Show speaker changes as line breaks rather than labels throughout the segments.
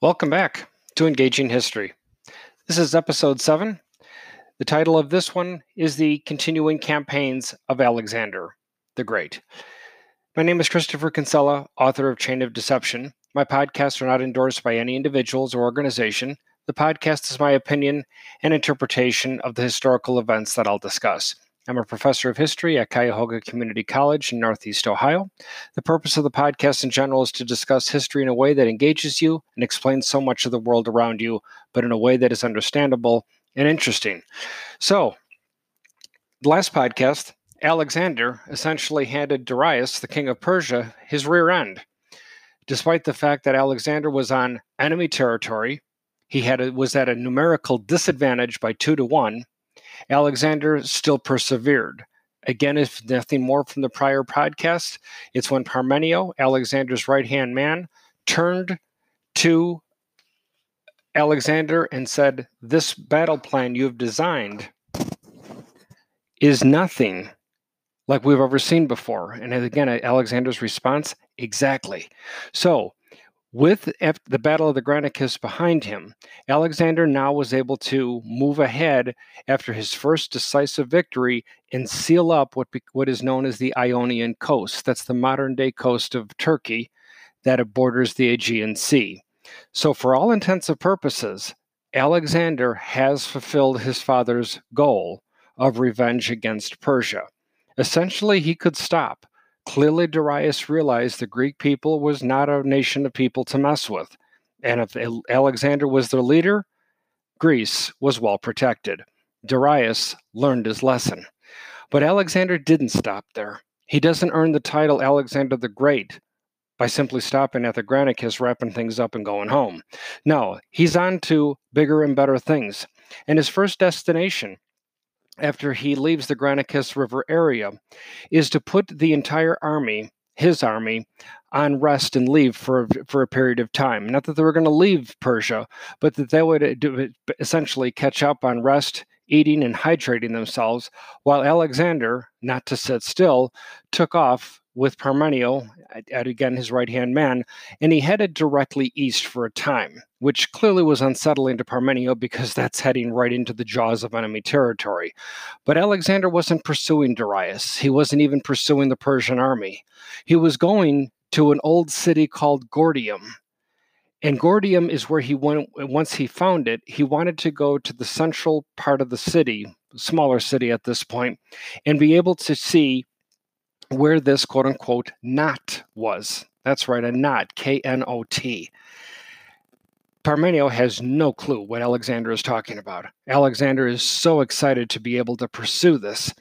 Welcome back to Engaging History. This is episode 7. The title of this one is The Continuing Campaigns of Alexander the Great. My name is Christopher Kinsella, author of Chain of Deception. My podcasts are not endorsed by any individuals or organization. The podcast is my opinion and interpretation of the historical events that I'll discuss. I'm a professor of history at Cuyahoga Community College in Northeast Ohio. The purpose of the podcast in general is to discuss history in a way that engages you and explains so much of the world around you, but in a way that is understandable and interesting. So, the last podcast, Alexander essentially handed Darius, the king of Persia, his rear end. Despite the fact that Alexander was on enemy territory, he had a, was at a numerical disadvantage by two to one Alexander still persevered. Again, if nothing more from the prior podcast, it's when Parmenio, Alexander's right hand man, turned to Alexander and said, This battle plan you have designed is nothing like we've ever seen before. And again, Alexander's response, exactly. So with the Battle of the Granicus behind him, Alexander now was able to move ahead after his first decisive victory and seal up what, what is known as the Ionian coast. That's the modern day coast of Turkey that borders the Aegean Sea. So, for all intents and purposes, Alexander has fulfilled his father's goal of revenge against Persia. Essentially, he could stop Clearly, Darius realized the Greek people was not a nation of people to mess with. And if Alexander was their leader, Greece was well protected. Darius learned his lesson. But Alexander didn't stop there. He doesn't earn the title Alexander the Great by simply stopping at the Granicus, wrapping things up, and going home. No, he's on to bigger and better things. And his first destination after he leaves the Granicus River area is to put the entire army, his army, on rest and leave for, for a period of time. Not that they were going to leave Persia, but that they would uh, essentially catch up on rest, eating, and hydrating themselves, while Alexander, not to sit still, took off with Parmenio, again his right hand man, and he headed directly east for a time, which clearly was unsettling to Parmenio because that's heading right into the jaws of enemy territory. But Alexander wasn't pursuing Darius, he wasn't even pursuing the Persian army. He was going to an old city called Gordium. And Gordium is where he went once he found it. He wanted to go to the central part of the city, smaller city at this point, and be able to see where this quote unquote knot was. That's right, a knot, K N O T. Parmenio has no clue what Alexander is talking about. Alexander is so excited to be able to pursue this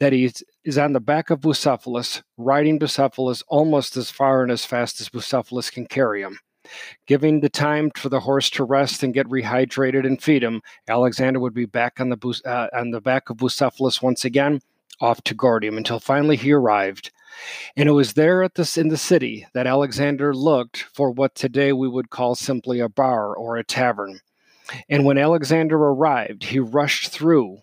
that he is on the back of Bucephalus, riding Bucephalus almost as far and as fast as Bucephalus can carry him. Giving the time for the horse to rest and get rehydrated and feed him, Alexander would be back on the uh, on the back of Bucephalus once again, off to Gordium until finally he arrived. And it was there at this in the city that Alexander looked for what today we would call simply a bar or a tavern. And when Alexander arrived, he rushed through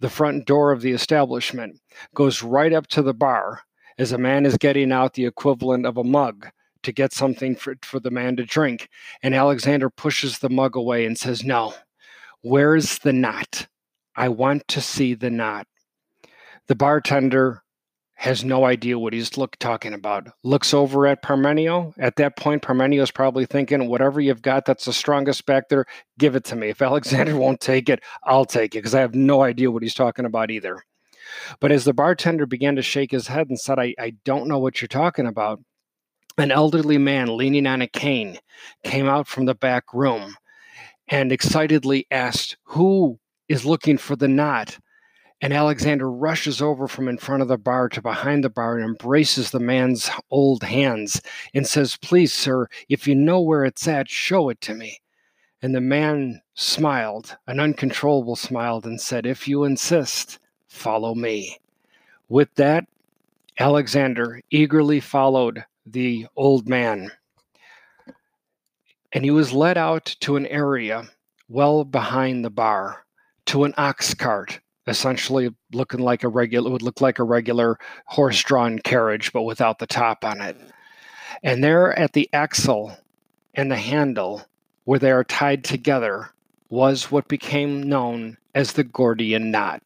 the front door of the establishment, goes right up to the bar as a man is getting out the equivalent of a mug to get something for, for the man to drink. And Alexander pushes the mug away and says, No, where's the knot? I want to see the knot. The bartender has no idea what he's look talking about. Looks over at Parmenio. At that point, Parmenio is probably thinking, "Whatever you've got that's the strongest back there, give it to me. If Alexander won't take it, I'll take it because I have no idea what he's talking about either." But as the bartender began to shake his head and said, I, I don't know what you're talking about, an elderly man leaning on a cane came out from the back room and excitedly asked, Who is looking for the knot? And Alexander rushes over from in front of the bar to behind the bar and embraces the man's old hands and says, Please, sir, if you know where it's at, show it to me. And the man smiled, an uncontrollable smile, and said, If you insist, follow me. With that, Alexander eagerly followed the old man. And he was led out to an area well behind the bar, to an ox cart essentially looking like a regular would look like a regular horse-drawn carriage, but without the top on it. And there at the axle and the handle, where they are tied together, was what became known as the Gordian knot.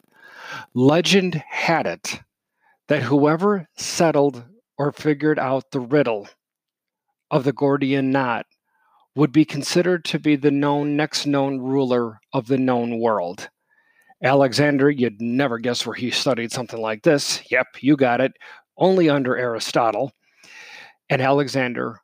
Legend had it that whoever settled or figured out the riddle of the Gordian knot would be considered to be the known next known ruler of the known world. Alexander, you'd never guess where he studied something like this. Yep, you got it. Only under Aristotle. And Alexander,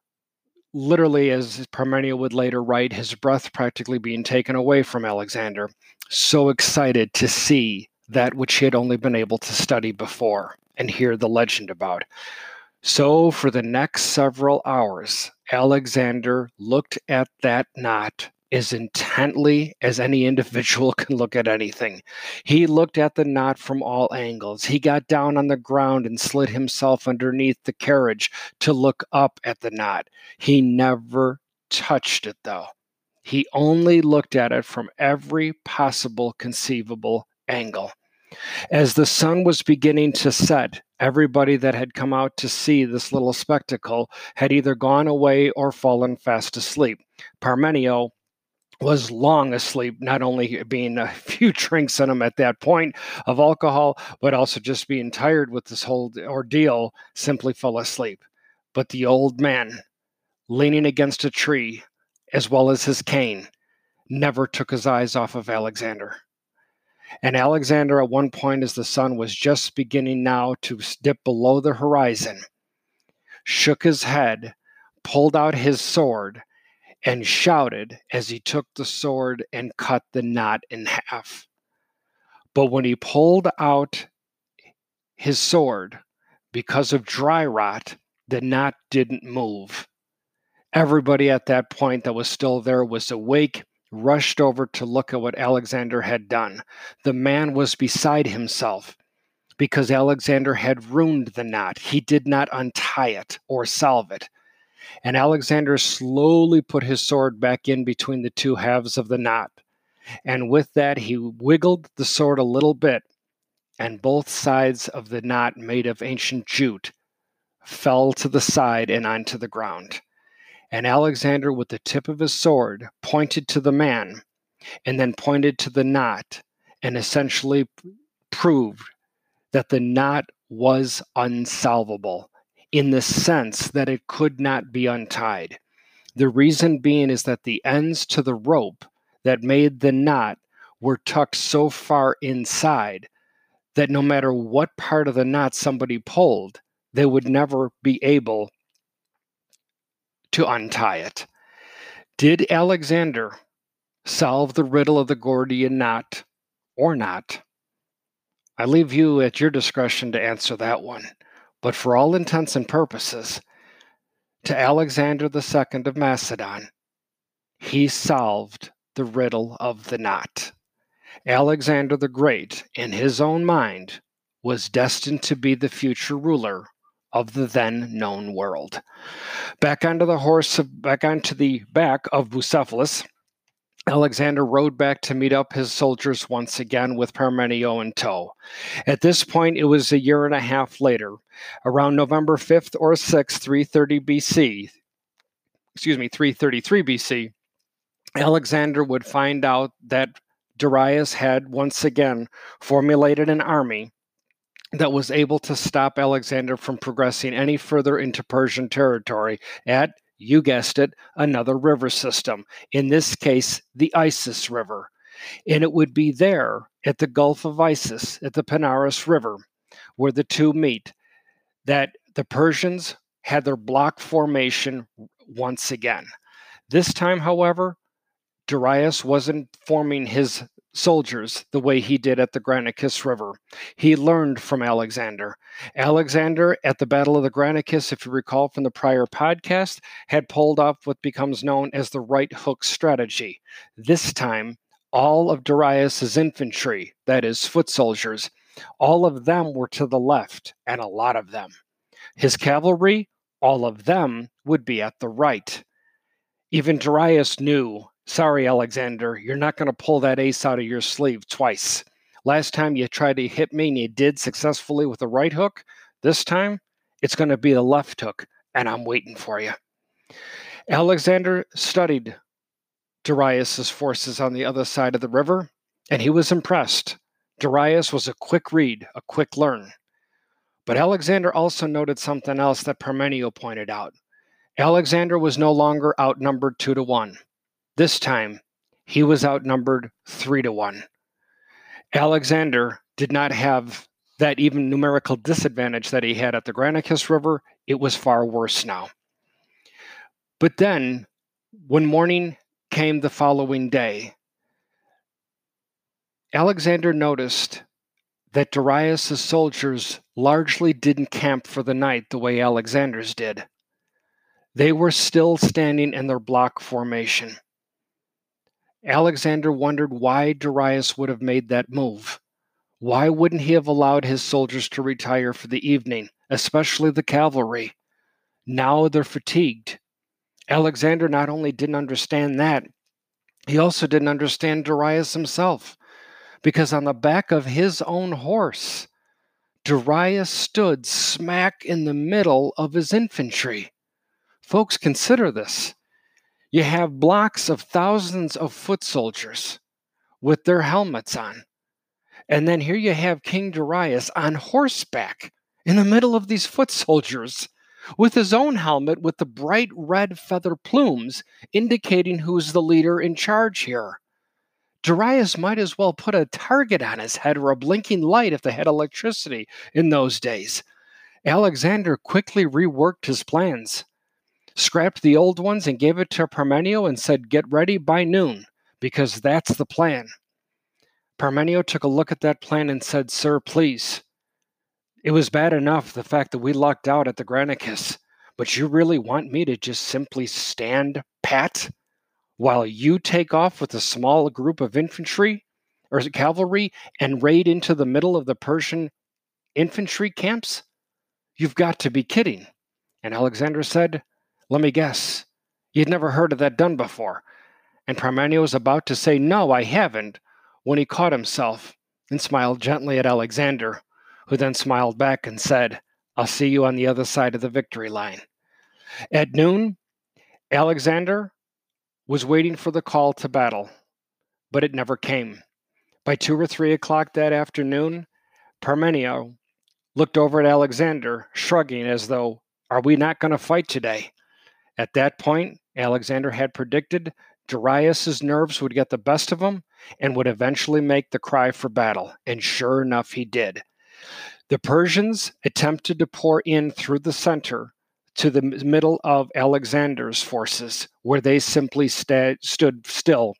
literally, as Parmenio would later write, his breath practically being taken away from Alexander, so excited to see that which he had only been able to study before and hear the legend about. So, for the next several hours, Alexander looked at that knot as intently as any individual can look at anything. He looked at the knot from all angles. He got down on the ground and slid himself underneath the carriage to look up at the knot. He never touched it, though. He only looked at it from every possible conceivable angle. As the sun was beginning to set, everybody that had come out to see this little spectacle had either gone away or fallen fast asleep. Parmenio was long asleep, not only being a few drinks in him at that point of alcohol, but also just being tired with this whole ordeal, simply fell asleep. But the old man, leaning against a tree, as well as his cane, never took his eyes off of Alexander. And Alexander, at one point, as the sun was just beginning now to dip below the horizon, shook his head, pulled out his sword, and shouted as he took the sword and cut the knot in half. But when he pulled out his sword, because of dry rot, the knot didn't move. Everybody at that point that was still there was awake, rushed over to look at what Alexander had done. The man was beside himself because Alexander had ruined the knot. He did not untie it or salve it. And Alexander slowly put his sword back in between the two halves of the knot. And with that, he wiggled the sword a little bit, and both sides of the knot, made of ancient jute, fell to the side and onto the ground. And Alexander, with the tip of his sword, pointed to the man and then pointed to the knot and essentially proved that the knot was unsolvable in the sense that it could not be untied. The reason being is that the ends to the rope that made the knot were tucked so far inside that no matter what part of the knot somebody pulled, they would never be able to untie it. Did Alexander solve the riddle of the Gordian knot or not? I leave you at your discretion to answer that one. But for all intents and purposes, to Alexander II of Macedon, he solved the riddle of the knot. Alexander the Great, in his own mind, was destined to be the future ruler of the then known world. Back onto the horse, back onto the back of Bucephalus, Alexander rode back to meet up his soldiers once again with Parmenio in tow. At this point, it was a year and a half later, around November 5th or 6th, 330 BC, excuse me, 333 BC, Alexander would find out that Darius had once again formulated an army that was able to stop Alexander from progressing any further into Persian territory at you guessed it, another river system, in this case, the Issus River. And it would be there at the Gulf of Issus, at the Pinarus River, where the two meet, that the Persians had their block formation once again. This time, however, Darius wasn't forming his soldiers the way he did at the Granicus River. He learned from Alexander. Alexander, at the Battle of the Granicus, if you recall from the prior podcast, had pulled off what becomes known as the right hook strategy. This time, all of Darius's infantry, that is, foot soldiers, all of them were to the left, and a lot of them. His cavalry, all of them would be at the right. Even Darius knew Sorry, Alexander, you're not going to pull that ace out of your sleeve twice. Last time you tried to hit me and you did successfully with the right hook. This time, it's going to be the left hook, and I'm waiting for you. Alexander studied Darius's forces on the other side of the river, and he was impressed. Darius was a quick read, a quick learn. But Alexander also noted something else that Parmenio pointed out. Alexander was no longer outnumbered two to one. This time, he was outnumbered three to one. Alexander did not have that even numerical disadvantage that he had at the Granicus River. It was far worse now. But then, when morning came the following day, Alexander noticed that Darius' soldiers largely didn't camp for the night the way Alexander's did. They were still standing in their block formation. Alexander wondered why Darius would have made that move. Why wouldn't he have allowed his soldiers to retire for the evening, especially the cavalry? Now they're fatigued. Alexander not only didn't understand that, he also didn't understand Darius himself because on the back of his own horse, Darius stood smack in the middle of his infantry. Folks, consider this. You have blocks of thousands of foot soldiers with their helmets on. And then here you have King Darius on horseback in the middle of these foot soldiers with his own helmet with the bright red feather plumes indicating who's the leader in charge here. Darius might as well put a target on his head or a blinking light if they had electricity in those days. Alexander quickly reworked his plans, scrapped the old ones and gave it to Parmenio and said, Get ready by noon, because that's the plan. Parmenio took a look at that plan and said, Sir, please. It was bad enough the fact that we lucked out at the Granicus, but you really want me to just simply stand pat? while you take off with a small group of infantry or cavalry and raid into the middle of the Persian infantry camps? You've got to be kidding. And Alexander said, Let me guess, you'd never heard of that done before. And Parmenio was about to say, No, I haven't, when he caught himself and smiled gently at Alexander, who then smiled back and said, I'll see you on the other side of the victory line. At noon, Alexander was waiting for the call to battle, but it never came. By two or three o'clock that afternoon, Parmenio looked over at Alexander, shrugging as though, Are we not going to fight today? At that point, Alexander had predicted Darius's nerves would get the best of him and would eventually make the cry for battle, and sure enough, he did. The Persians attempted to pour in through the center, to the middle of Alexander's forces, where they simply sta- stood still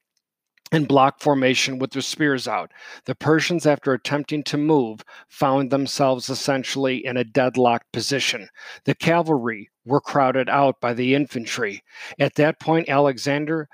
in block formation with their spears out. The Persians, after attempting to move, found themselves essentially in a deadlocked position. The cavalry were crowded out by the infantry. At that point, Alexander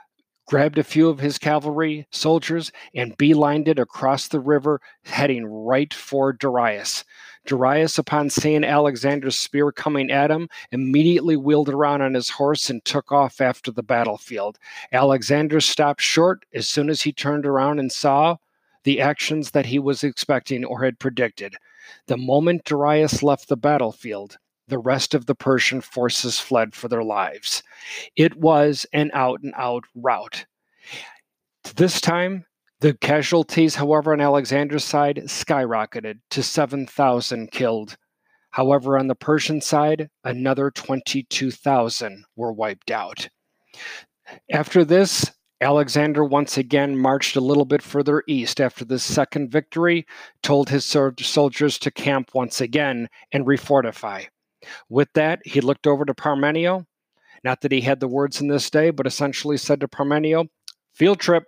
grabbed a few of his cavalry soldiers and beelined it across the river, heading right for Darius. Darius, upon seeing Alexander's spear coming at him, immediately wheeled around on his horse and took off after the battlefield. Alexander stopped short as soon as he turned around and saw the actions that he was expecting or had predicted. The moment Darius left the battlefield, the rest of the Persian forces fled for their lives. It was an out and out rout. This time, the casualties, however, on Alexander's side skyrocketed to 7,000 killed. However, on the Persian side, another 22,000 were wiped out. After this, Alexander once again marched a little bit further east after this second victory, told his soldiers to camp once again and refortify. With that, he looked over to Parmenio. Not that he had the words in this day, but essentially said to Parmenio, Field trip,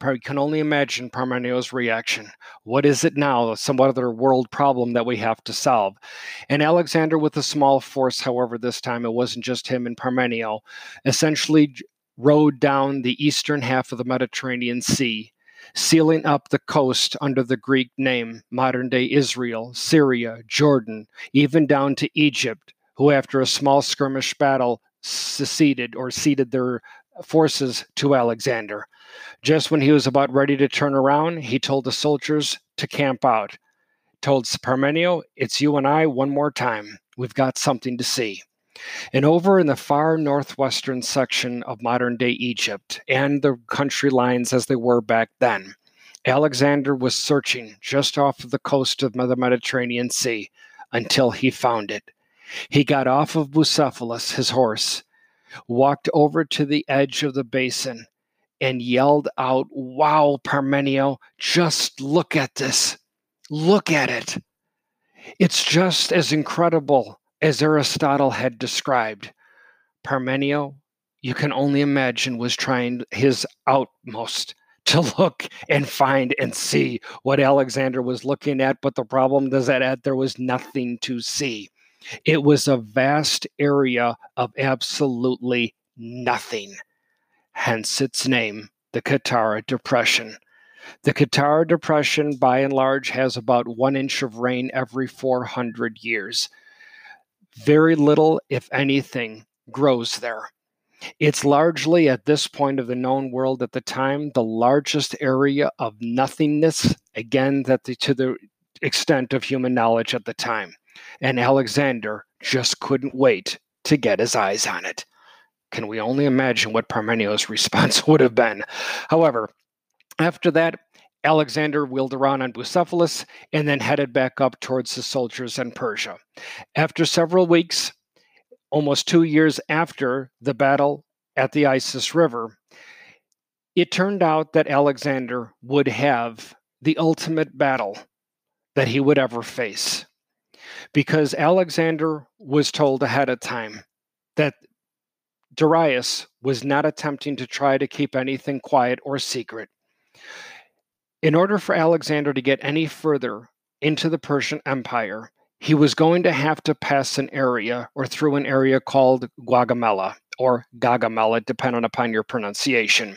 I can only imagine Parmenio's reaction. What is it now? Some other world problem that we have to solve. And Alexander, with a small force, however, this time it wasn't just him and Parmenio, essentially rode down the eastern half of the Mediterranean Sea, sealing up the coast under the Greek name, modern day Israel, Syria, Jordan, even down to Egypt, who, after a small skirmish battle, seceded or ceded their forces to Alexander. Just when he was about ready to turn around, he told the soldiers to camp out. Told Parmenio, It's you and I one more time. We've got something to see. And over in the far northwestern section of modern day Egypt and the country lines as they were back then, Alexander was searching just off of the coast of the Mediterranean Sea until he found it. He got off of Bucephalus, his horse, walked over to the edge of the basin, and yelled out, Wow, Parmenio, just look at this. Look at it. It's just as incredible as Aristotle had described. Parmenio, you can only imagine, was trying his utmost to look and find and see what Alexander was looking at. But the problem is that there was nothing to see. It was a vast area of absolutely nothing, hence its name, the Qattara Depression. The Qattara Depression, by and large, has about one inch of rain every 400 years. Very little, if anything, grows there. It's largely, at this point of the known world at the time, the largest area of nothingness, again, that the, to the extent of human knowledge at the time. And Alexander just couldn't wait to get his eyes on it. Can we only imagine what Parmenio's response would have been? However, after that, Alexander wheeled around on Bucephalus and then headed back up towards the soldiers in Persia. After several weeks, almost two years after the battle at the Issus River, it turned out that Alexander would have the ultimate battle that he would ever face. Because Alexander was told ahead of time that Darius was not attempting to try to keep anything quiet or secret. In order for Alexander to get any further into the Persian Empire, he was going to have to pass an area or through an area called Gaugamela or Gagamela, depending upon your pronunciation.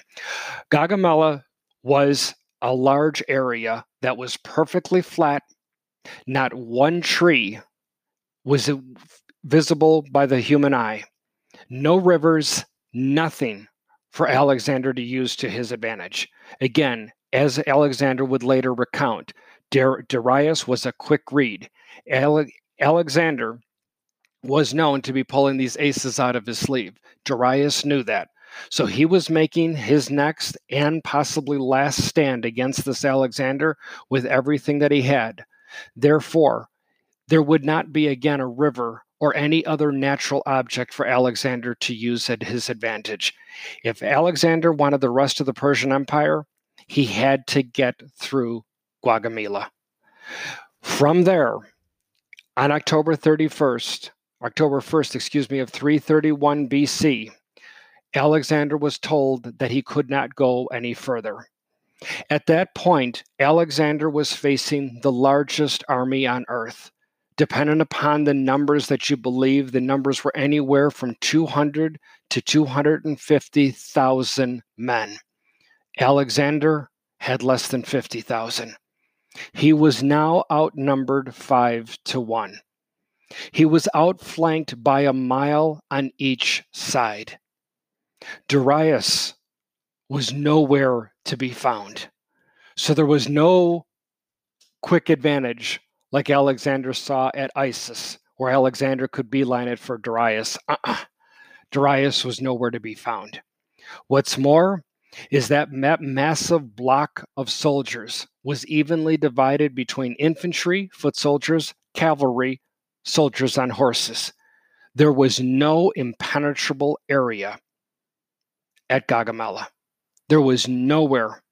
Gagamela was a large area that was perfectly flat. Not one tree was visible by the human eye. No rivers, nothing for Alexander to use to his advantage. Again, as Alexander would later recount, Darius was a quick read. Ale- Alexander was known to be pulling these aces out of his sleeve. Darius knew that. So he was making his next and possibly last stand against this Alexander with everything that he had. Therefore, there would not be again a river or any other natural object for Alexander to use at his advantage. If Alexander wanted the rest of the Persian Empire, he had to get through Gaugamela. From there, on October 31st, October 1st, excuse me, of 331 BC, Alexander was told that he could not go any further. At that point, Alexander was facing the largest army on earth. Depending upon the numbers that you believe, the numbers were anywhere from 200 to 250,000 men. Alexander had less than 50,000. He was now outnumbered five to one. He was outflanked by a mile on each side. Darius was nowhere to be found. So there was no quick advantage like Alexander saw at Issus, where Alexander could beeline it for Darius. Uh-uh. Darius was nowhere to be found. What's more, is that massive block of soldiers was evenly divided between infantry, foot soldiers, cavalry, soldiers on horses. There was no impenetrable area at Gaugamela. There was nowhere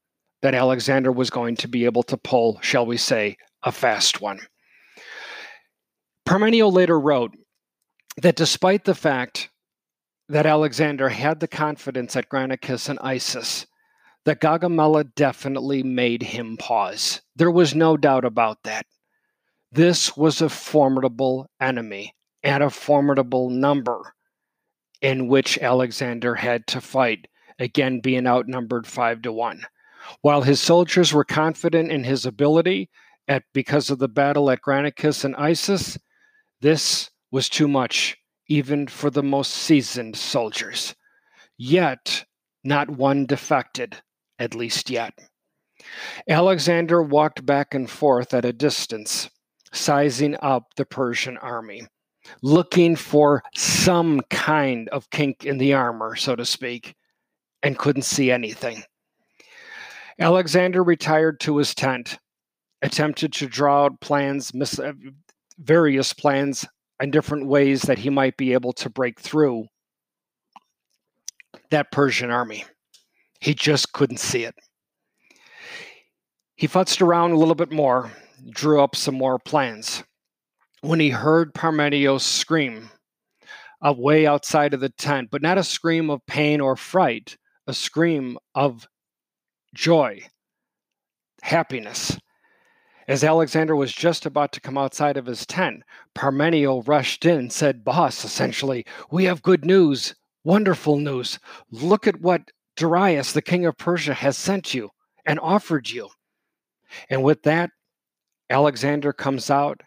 that Alexander was going to be able to pull, shall we say, a fast one. Parmenio later wrote that despite the fact that Alexander had the confidence at Granicus and Issus that Gaugamela definitely made him pause. There was no doubt about that. This was a formidable enemy and a formidable number in which Alexander had to fight, again being outnumbered five to one. While his soldiers were confident in his ability at because of the battle at Granicus and Issus, this was too much even for the most seasoned soldiers. Yet, not one defected, at least yet. Alexander walked back and forth at a distance, sizing up the Persian army, looking for some kind of kink in the armor, so to speak, and couldn't see anything. Alexander retired to his tent, attempted to draw out plans, uh, various plans, and different ways that he might be able to break through that Persian army. He just couldn't see it. He futzed around a little bit more, drew up some more plans. When he heard Parmenios scream away outside of the tent, but not a scream of pain or fright, a scream of joy, happiness. As Alexander was just about to come outside of his tent, Parmenio rushed in and said, Boss, essentially, we have good news, wonderful news. Look at what Darius, the king of Persia, has sent you and offered you. And with that, Alexander comes out,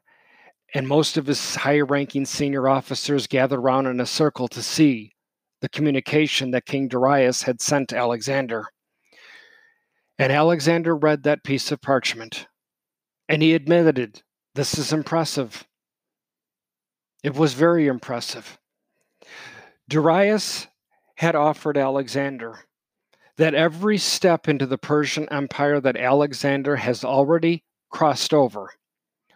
and most of his high ranking senior officers gather around in a circle to see the communication that King Darius had sent Alexander. And Alexander read that piece of parchment, and he admitted, This is impressive. It was very impressive. Darius had offered Alexander that every step into the Persian Empire that Alexander has already crossed over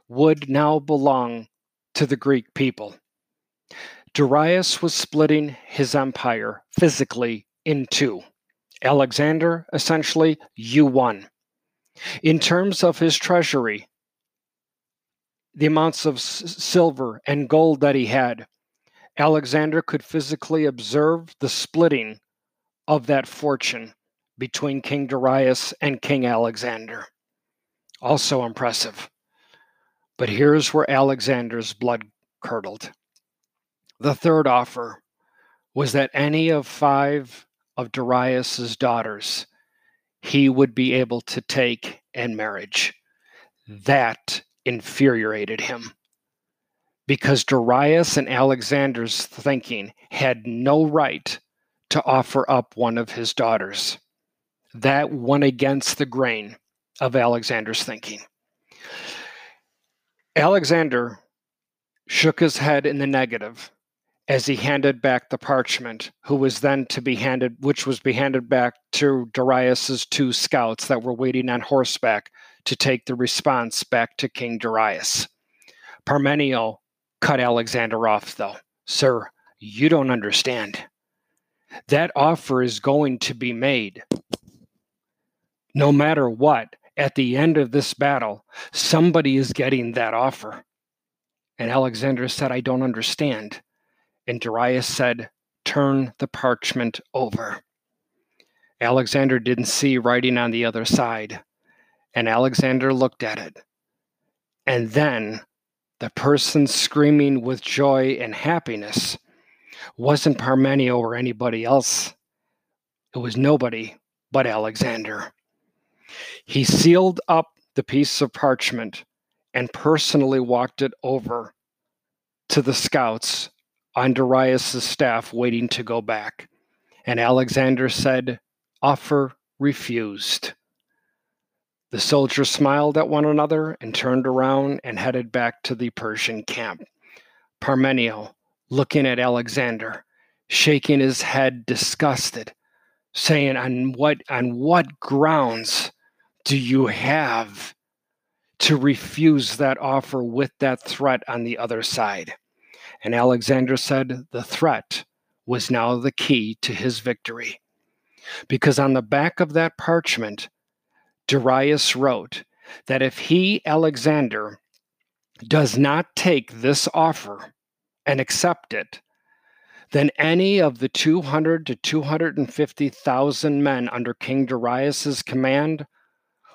would now belong to the Greek people. Darius was splitting his empire physically in two. Alexander, essentially, you won. In terms of his treasury, the amounts of s- silver and gold that he had, Alexander could physically observe the splitting of that fortune between King Darius and King Alexander. Also impressive. But here's where Alexander's blood curdled. The third offer was that any of five of Darius's daughters he would be able to take in marriage. That infuriated him because Darius and Alexander's thinking had no right to offer up one of his daughters. That went against the grain of Alexander's thinking. Alexander shook his head in the negative as he handed back the parchment, who was then to be handed, which was be handed back to Darius's two scouts that were waiting on horseback to take the response back to King Darius. Parmenio cut Alexander off, though. Sir, you don't understand. That offer is going to be made. No matter what, at the end of this battle, somebody is getting that offer. And Alexander said, I don't understand. And Darius said, Turn the parchment over. Alexander didn't see writing on the other side, and Alexander looked at it. And then the person screaming with joy and happiness wasn't Parmenio or anybody else. It was nobody but Alexander. He sealed up the piece of parchment and personally walked it over to the scouts on Darius' staff waiting to go back. And Alexander said, Offer refused. The soldiers smiled at one another and turned around and headed back to the Persian camp. Parmenio, looking at Alexander, shaking his head disgusted, saying, On what on what grounds do you have to refuse that offer with that threat on the other side? And Alexander said the threat was now the key to his victory. Because on the back of that parchment, Darius wrote that if he, Alexander, does not take this offer and accept it, then any of the 200 to 250,000 men under King Darius's command,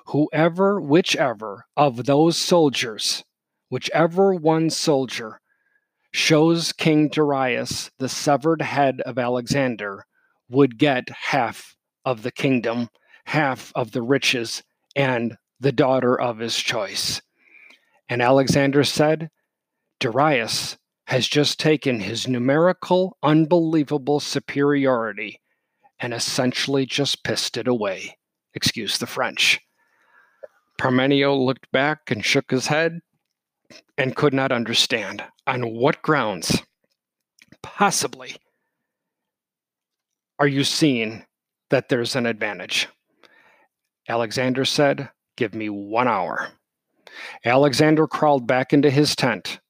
whoever, whichever of those soldiers, whichever one soldier shows King Darius the severed head of Alexander would get half of the kingdom, half of the riches, and the daughter of his choice. And Alexander said, Darius has just taken his numerical, unbelievable superiority and essentially just pissed it away. Excuse the French. Parmenio looked back and shook his head and could not understand on what grounds, possibly, are you seeing that there's an advantage? Alexander said, Give me one hour. Alexander crawled back into his tent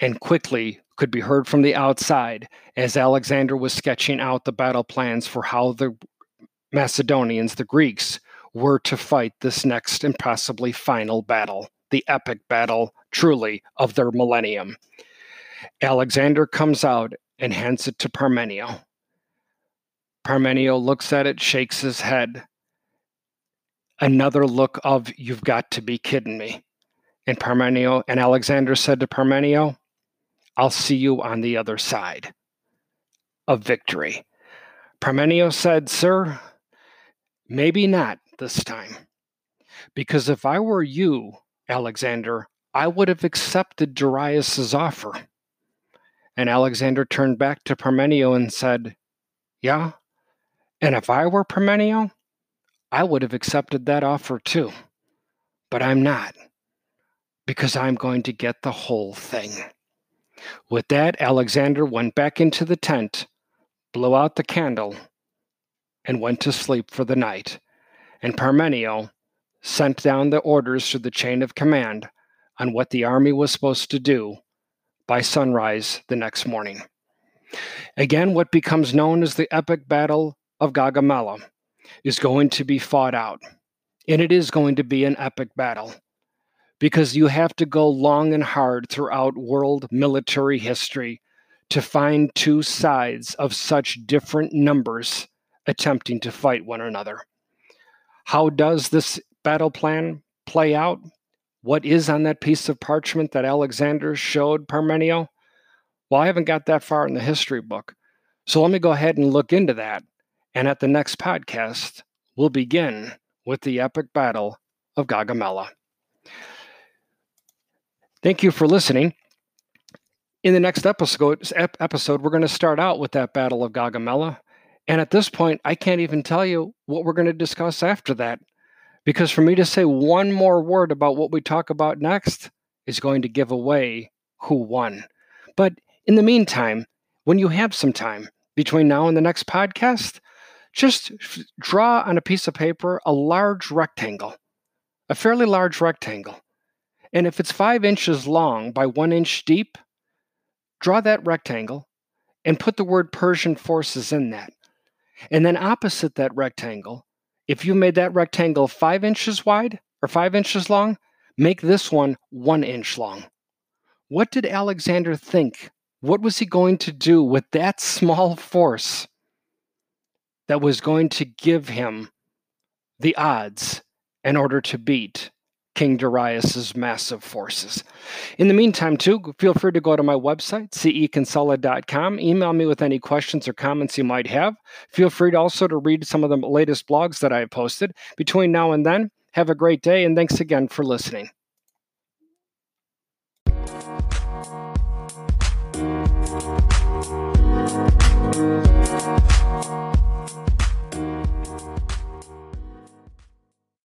and quickly could be heard from the outside as Alexander was sketching out the battle plans for how the Macedonians, the Greeks, were to fight this next and possibly final battle, the epic battle, truly, of their millennium. Alexander comes out and hands it to Parmenio. Parmenio looks at it, shakes his head. Another look of, you've got to be kidding me. And Parmenio and Alexander said to Parmenio, I'll see you on the other side of victory. Parmenio said, Sir, maybe not this time. Because if I were you, Alexander, I would have accepted Darius's offer. And Alexander turned back to Parmenio and said, Yeah, and if I were Parmenio, I would have accepted that offer too. But I'm not, because I'm going to get the whole thing. With that, Alexander went back into the tent, blew out the candle, and went to sleep for the night. And Parmenio sent down the orders to the chain of command on what the army was supposed to do by sunrise the next morning. Again, what becomes known as the epic battle of Gaugamela is going to be fought out. And it is going to be an epic battle because you have to go long and hard throughout world military history to find two sides of such different numbers attempting to fight one another. How does this battle plan play out? What is on that piece of parchment that Alexander showed Parmenio? Well, I haven't got that far in the history book. So let me go ahead and look into that. And at the next podcast, we'll begin with the epic battle of Gaugamela. Thank you for listening. In the next episode, episode we're going to start out with that Battle of Gaugamela. And at this point, I can't even tell you what we're going to discuss after that. Because for me to say one more word about what we talk about next is going to give away who won. But in the meantime, when you have some time between now and the next podcast, just draw on a piece of paper a large rectangle, a fairly large rectangle. And if it's five inches long by one inch deep, draw that rectangle and put the word Persian forces in that. And then opposite that rectangle, if you made that rectangle five inches wide or five inches long, make this one one inch long. What did Alexander think? What was he going to do with that small force that was going to give him the odds in order to beat King Darius's massive forces. In the meantime, too, feel free to go to my website, ceconsula.com. Email me with any questions or comments you might have. Feel free to also to read some of the latest blogs that I have posted. Between now and then, have a great day, and thanks again for listening.